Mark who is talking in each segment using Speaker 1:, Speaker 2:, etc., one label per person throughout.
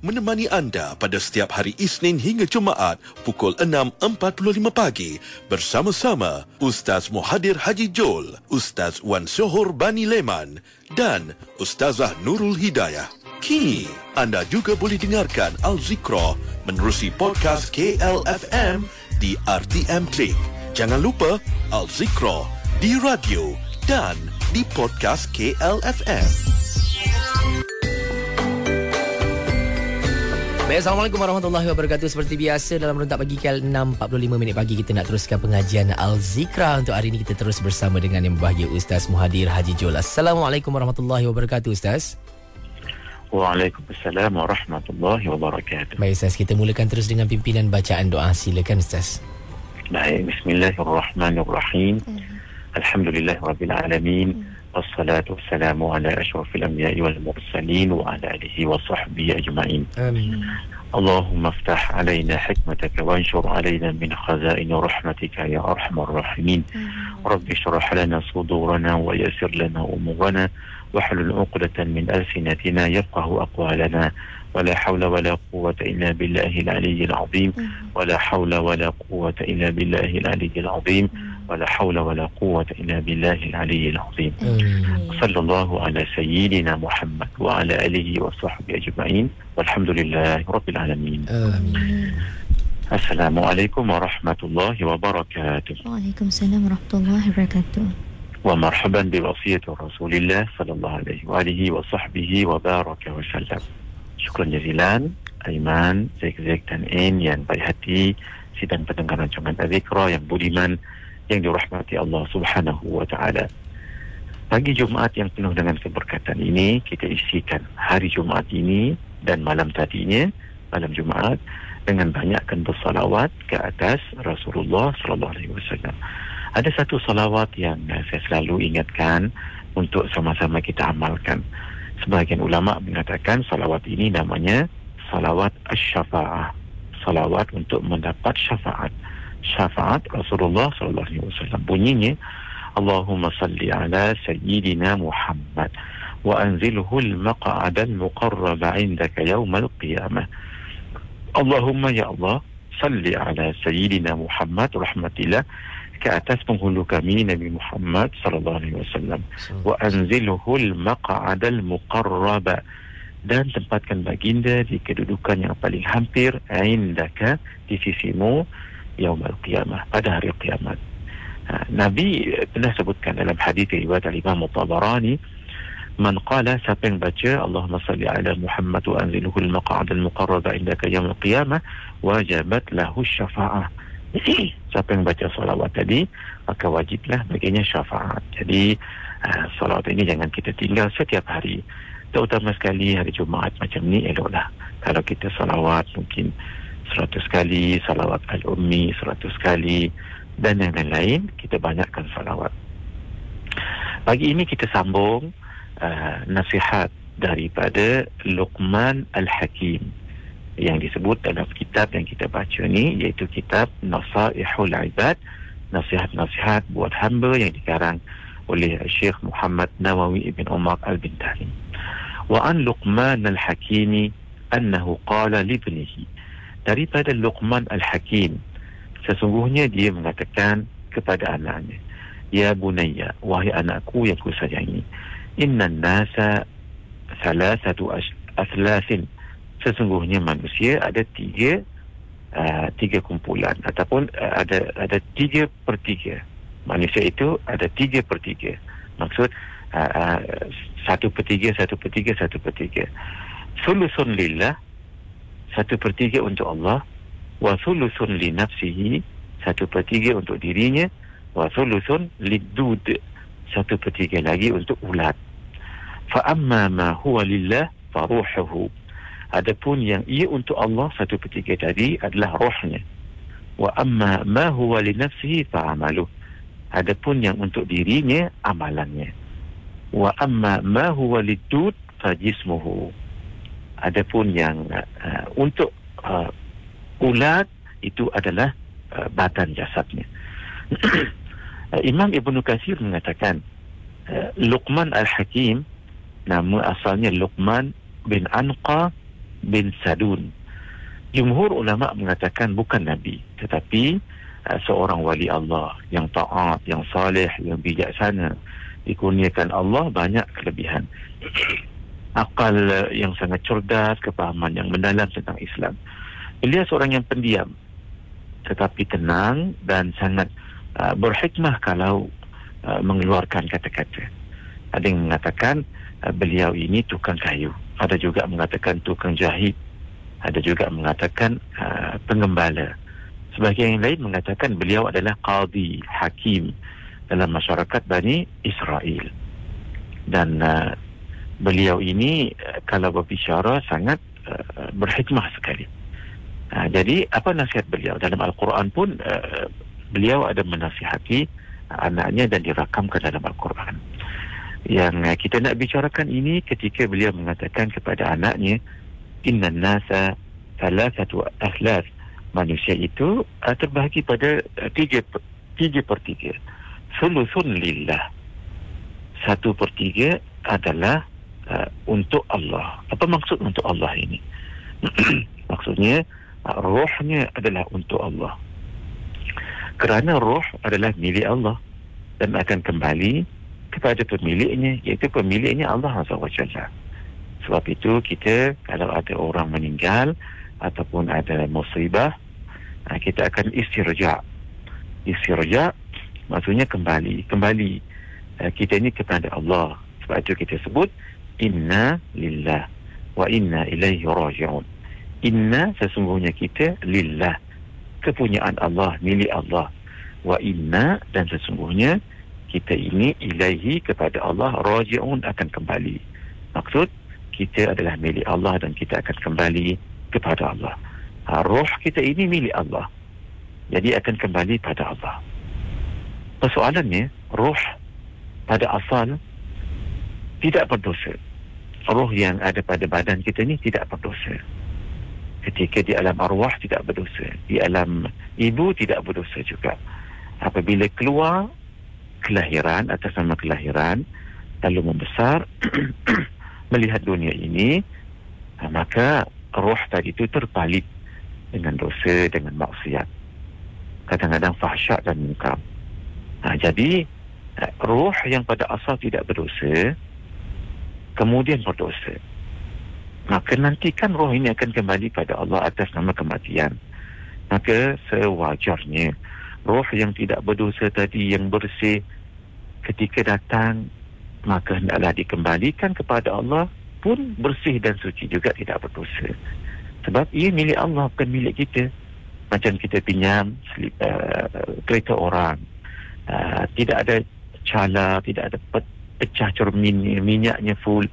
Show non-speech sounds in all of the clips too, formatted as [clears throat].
Speaker 1: menemani anda pada setiap hari Isnin hingga Jumaat pukul 6.45 pagi bersama-sama Ustaz Muhadir Haji Jol, Ustaz Wan Sohor Bani Leman dan Ustazah Nurul Hidayah. Kini, anda juga boleh dengarkan Al-Zikra menerusi podcast KLFM di RTM Klik. Jangan lupa Al-Zikra di radio dan di podcast KLFM.
Speaker 2: Baik, Assalamualaikum warahmatullahi wabarakatuh. Seperti biasa dalam rentak pagi KL 6.45 minit pagi Kita nak teruskan pengajian Al-Zikra Untuk hari ini kita terus bersama dengan yang berbahagia Ustaz Muhadir Haji Jol. Assalamualaikum warahmatullahi wabarakatuh Ustaz.
Speaker 3: Waalaikumsalam warahmatullahi wabarakatuh.
Speaker 2: Baik Ustaz, kita mulakan terus dengan pimpinan bacaan doa. Silakan Ustaz.
Speaker 3: Baik, bismillahirrahmanirrahim. Alhamdulillah Rabbil Alamin. Wassalatu ashrafil anbiya'i wal mursalin wa ala alihi wa sahbihi ajma'in.
Speaker 2: Amin.
Speaker 3: اللهم افتح علينا حكمتك وانشر علينا من خزائن رحمتك يا أرحم الراحمين. رب اشرح لنا صدورنا ويسر لنا أمورنا واحلل عقدة من ألسنتنا يفقه أقوالنا. ولا حول ولا قوة إلا بالله العلي العظيم. ولا حول ولا قوة إلا بالله العلي العظيم. ولا حول ولا قوة إلا بالله العلي العظيم. صلى الله على سيدنا محمد وعلى آله وصحبه أجمعين. والحمد لله رب العالمين.
Speaker 2: Amin.
Speaker 3: السلام عليكم ورحمة الله وبركاته.
Speaker 4: Waalaikumsalam warahmatullahi wabarakatuh.
Speaker 3: ومرحبا بوصية رسول الله صلى الله عليه وآله وصحبه وبارك وسلم. شكرا جزيلا. Aiman, Zek Zek dan In yang baik hati sidang pendengar rancangan Azikra yang budiman yang dirahmati Allah Subhanahu wa taala. Pagi Jumaat yang penuh dengan keberkatan ini kita isikan hari Jumaat ini dan malam tadinya malam Jumaat dengan banyakkan bersalawat ke atas Rasulullah sallallahu alaihi wasallam. Ada satu salawat yang saya selalu ingatkan untuk sama-sama kita amalkan. Sebahagian ulama mengatakan salawat ini namanya salawat asy-syafa'ah. Salawat untuk mendapat syafaat. Syafaat Rasulullah sallallahu alaihi wasallam bunyinya Allahumma salli ala sayyidina Muhammad wa anzilhu al-maq'ad al-muqarrab 'indaka yawm al-qiyamah. Allahumma ya Allah salli ala sayyidina Muhammad rahmatillah ke atas penghulu kami Nabi Muhammad sallallahu alaihi wasallam wa anzilhu al-maq'ad al-muqarrab dan tempatkan baginda di kedudukan yang paling hampir indaka di sisimu yaumul qiyamah pada hari kiamat. Ha, Nabi pernah sebutkan dalam hadis riwayat Imam Tabarani man qala siapa yang baca Allahumma salli ala Muhammad wa anzilhu al-maq'ad al-muqarrab indaka yaumul qiyamah wajabat lahu syafa'ah. [clears throat] siapa yang baca salawat tadi maka wajiblah baginya syafaat. Jadi uh, salawat ini jangan kita tinggal setiap hari. Terutama sekali hari Jumaat macam ni eloklah. Kalau kita salawat mungkin 100 kali, salawat al-ummi 100 kali dan yang lain-lain kita banyakkan salawat. Pagi ini kita sambung uh, nasihat daripada Luqman Al-Hakim yang disebut dalam kitab yang kita baca ni iaitu kitab Nasaihul Ibad nasihat-nasihat buat hamba yang dikarang oleh Syekh Muhammad Nawawi Ibn Umar Al-Bintani. Wa an Luqman Al-Hakim annahu qala libnihi daripada Luqman Al-Hakim sesungguhnya dia mengatakan kepada anaknya ya bunayya wahai anakku yang ku sayangi inna nasa salasatu aslasin. Sesungguhnya manusia ada tiga uh, tiga kumpulan ataupun uh, ada ada tiga per tiga. Manusia itu ada tiga per tiga. Maksud uh, uh, satu per tiga satu per tiga satu per tiga. Sulusun lillah satu per tiga untuk Allah. Wa sulusun li nafsihi. Satu per tiga untuk dirinya. Wa sulusun lidud satu per tiga lagi untuk ulat. Fa amma ma huwa lillah fa ruhuhu. Adapun yang ia untuk Allah satu per tiga tadi adalah rohnya. Wa amma ma huwa li nafsihi fa amaluh. Adapun yang untuk dirinya amalannya. Wa amma ma huwa lidud fa jismuhu adapun yang uh, untuk uh, ulat itu adalah uh, badan jasadnya. [clears throat] uh, Imam Ibnu Katsir mengatakan uh, Luqman Al-Hakim nama asalnya Luqman bin Anqa bin Sadun. Jumhur ulama mengatakan bukan nabi tetapi uh, seorang wali Allah yang taat, yang saleh, yang bijaksana. Dikurniakan Allah banyak kelebihan. [clears throat] Akal yang sangat cerdas, kepahaman yang mendalam tentang Islam. Beliau seorang yang pendiam tetapi tenang dan sangat uh, berhikmah kalau uh, mengeluarkan kata-kata. Ada yang mengatakan uh, beliau ini tukang kayu. Ada juga mengatakan tukang jahit ada juga mengatakan uh, pengembala. Sebagian yang lain mengatakan beliau adalah qadi, hakim dalam masyarakat Bani Israel. Dan uh, beliau ini uh, kalau berbicara sangat uh, berhikmah sekali. Uh, jadi apa nasihat beliau dalam Al-Quran pun uh, beliau ada menasihati anaknya dan dirakamkan dalam Al-Quran. Yang uh, kita nak bicarakan ini ketika beliau mengatakan kepada anaknya inna nasa satu ahlaf manusia itu uh, terbahagi pada uh, tiga, tiga per tiga sulusun lillah satu per tiga adalah uh, untuk Allah. Apa maksud untuk Allah ini? [clears throat] Maksudnya uh, rohnya adalah untuk Allah. Kerana roh adalah milik Allah dan akan kembali kepada pemiliknya iaitu pemiliknya Allah SWT sebab itu kita kalau ada orang meninggal ataupun ada musibah ah, kita akan istirja. Istirja maksudnya kembali. Kembali ah, kita ini kepada Allah. Sebab itu kita sebut inna lillah wa inna ilaihi raji'un inna sesungguhnya kita lillah kepunyaan Allah milik Allah wa inna dan sesungguhnya kita ini ilaihi kepada Allah raji'un akan kembali maksud kita adalah milik Allah dan kita akan kembali kepada Allah. Ha, roh kita ini milik Allah. Jadi akan kembali pada Allah. Persoalannya, roh pada asal tidak berdosa. Roh yang ada pada badan kita ini tidak berdosa. Ketika di alam arwah tidak berdosa. Di alam ibu tidak berdosa juga. Apabila keluar kelahiran atas nama kelahiran lalu membesar [clears throat] melihat dunia ini ha, maka roh tadi itu terpalit dengan dosa dengan maksiat kadang-kadang fahsyat dan muka nah, jadi ha, roh yang pada asal tidak berdosa kemudian berdosa maka nanti kan roh ini akan kembali pada Allah atas nama kematian maka sewajarnya roh yang tidak berdosa tadi yang bersih ketika datang maka hendaklah dikembalikan kepada Allah pun bersih dan suci juga tidak berdosa. Sebab ia milik Allah bukan milik kita. Macam kita pinjam uh, kereta orang. Uh, tidak ada cala, tidak ada pecah cermin minyaknya full.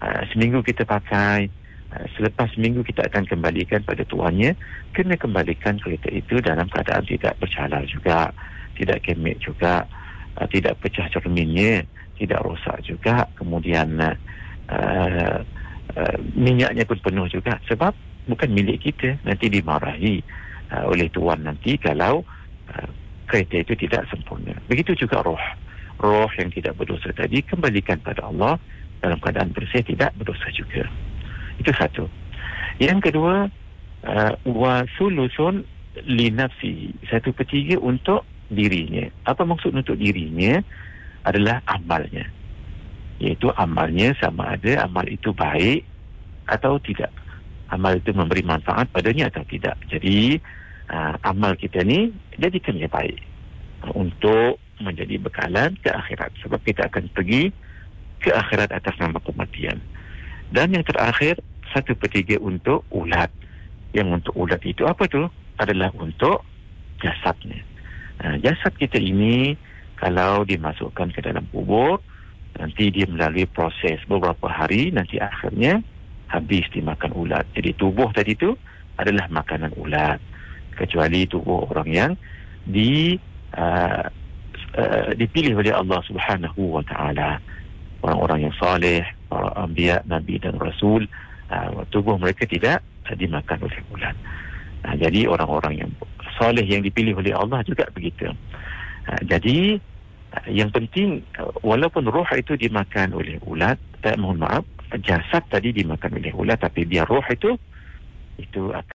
Speaker 3: Uh, seminggu kita pakai. Uh, selepas seminggu kita akan kembalikan pada tuannya. Kena kembalikan kereta itu dalam keadaan tidak bercala juga. Tidak kemek juga. Uh, tidak pecah cerminnya tidak rosak juga kemudian uh, uh, minyaknya pun penuh juga sebab bukan milik kita nanti dimarahi uh, oleh tuan nanti kalau uh, kereta itu tidak sempurna begitu juga roh roh yang tidak berdosa tadi kembalikan pada Allah. Dalam keadaan bersih tidak berdosa juga. Itu satu. Yang kedua uh, wa sulusun li nafsi. Satu ketiga untuk dirinya. Apa maksud untuk dirinya? Adalah amalnya. Iaitu amalnya sama ada amal itu baik atau tidak. Amal itu memberi manfaat padanya atau tidak. Jadi uh, amal kita ni jadikan dia baik. Untuk menjadi bekalan ke akhirat. Sebab kita akan pergi ke akhirat atas nama kematian. Dan yang terakhir, satu petiga untuk ulat. Yang untuk ulat itu apa tu? Adalah untuk jasadnya. Uh, jasad kita ini kalau dimasukkan ke dalam kubur nanti dia melalui proses beberapa hari nanti akhirnya habis dimakan ulat jadi tubuh tadi tu adalah makanan ulat kecuali tubuh orang yang di uh, uh, dipilih oleh Allah Subhanahu wa taala. Orang-orang yang saleh para anbiya nabi dan rasul uh, tubuh mereka tidak uh, dimakan oleh ulat uh, jadi orang-orang yang saleh yang dipilih oleh Allah juga begitu. Uh, jadi yang penting walaupun roh itu dimakan oleh ulat tak mohon maaf jasad tadi dimakan oleh ular tapi biar roh itu itu akan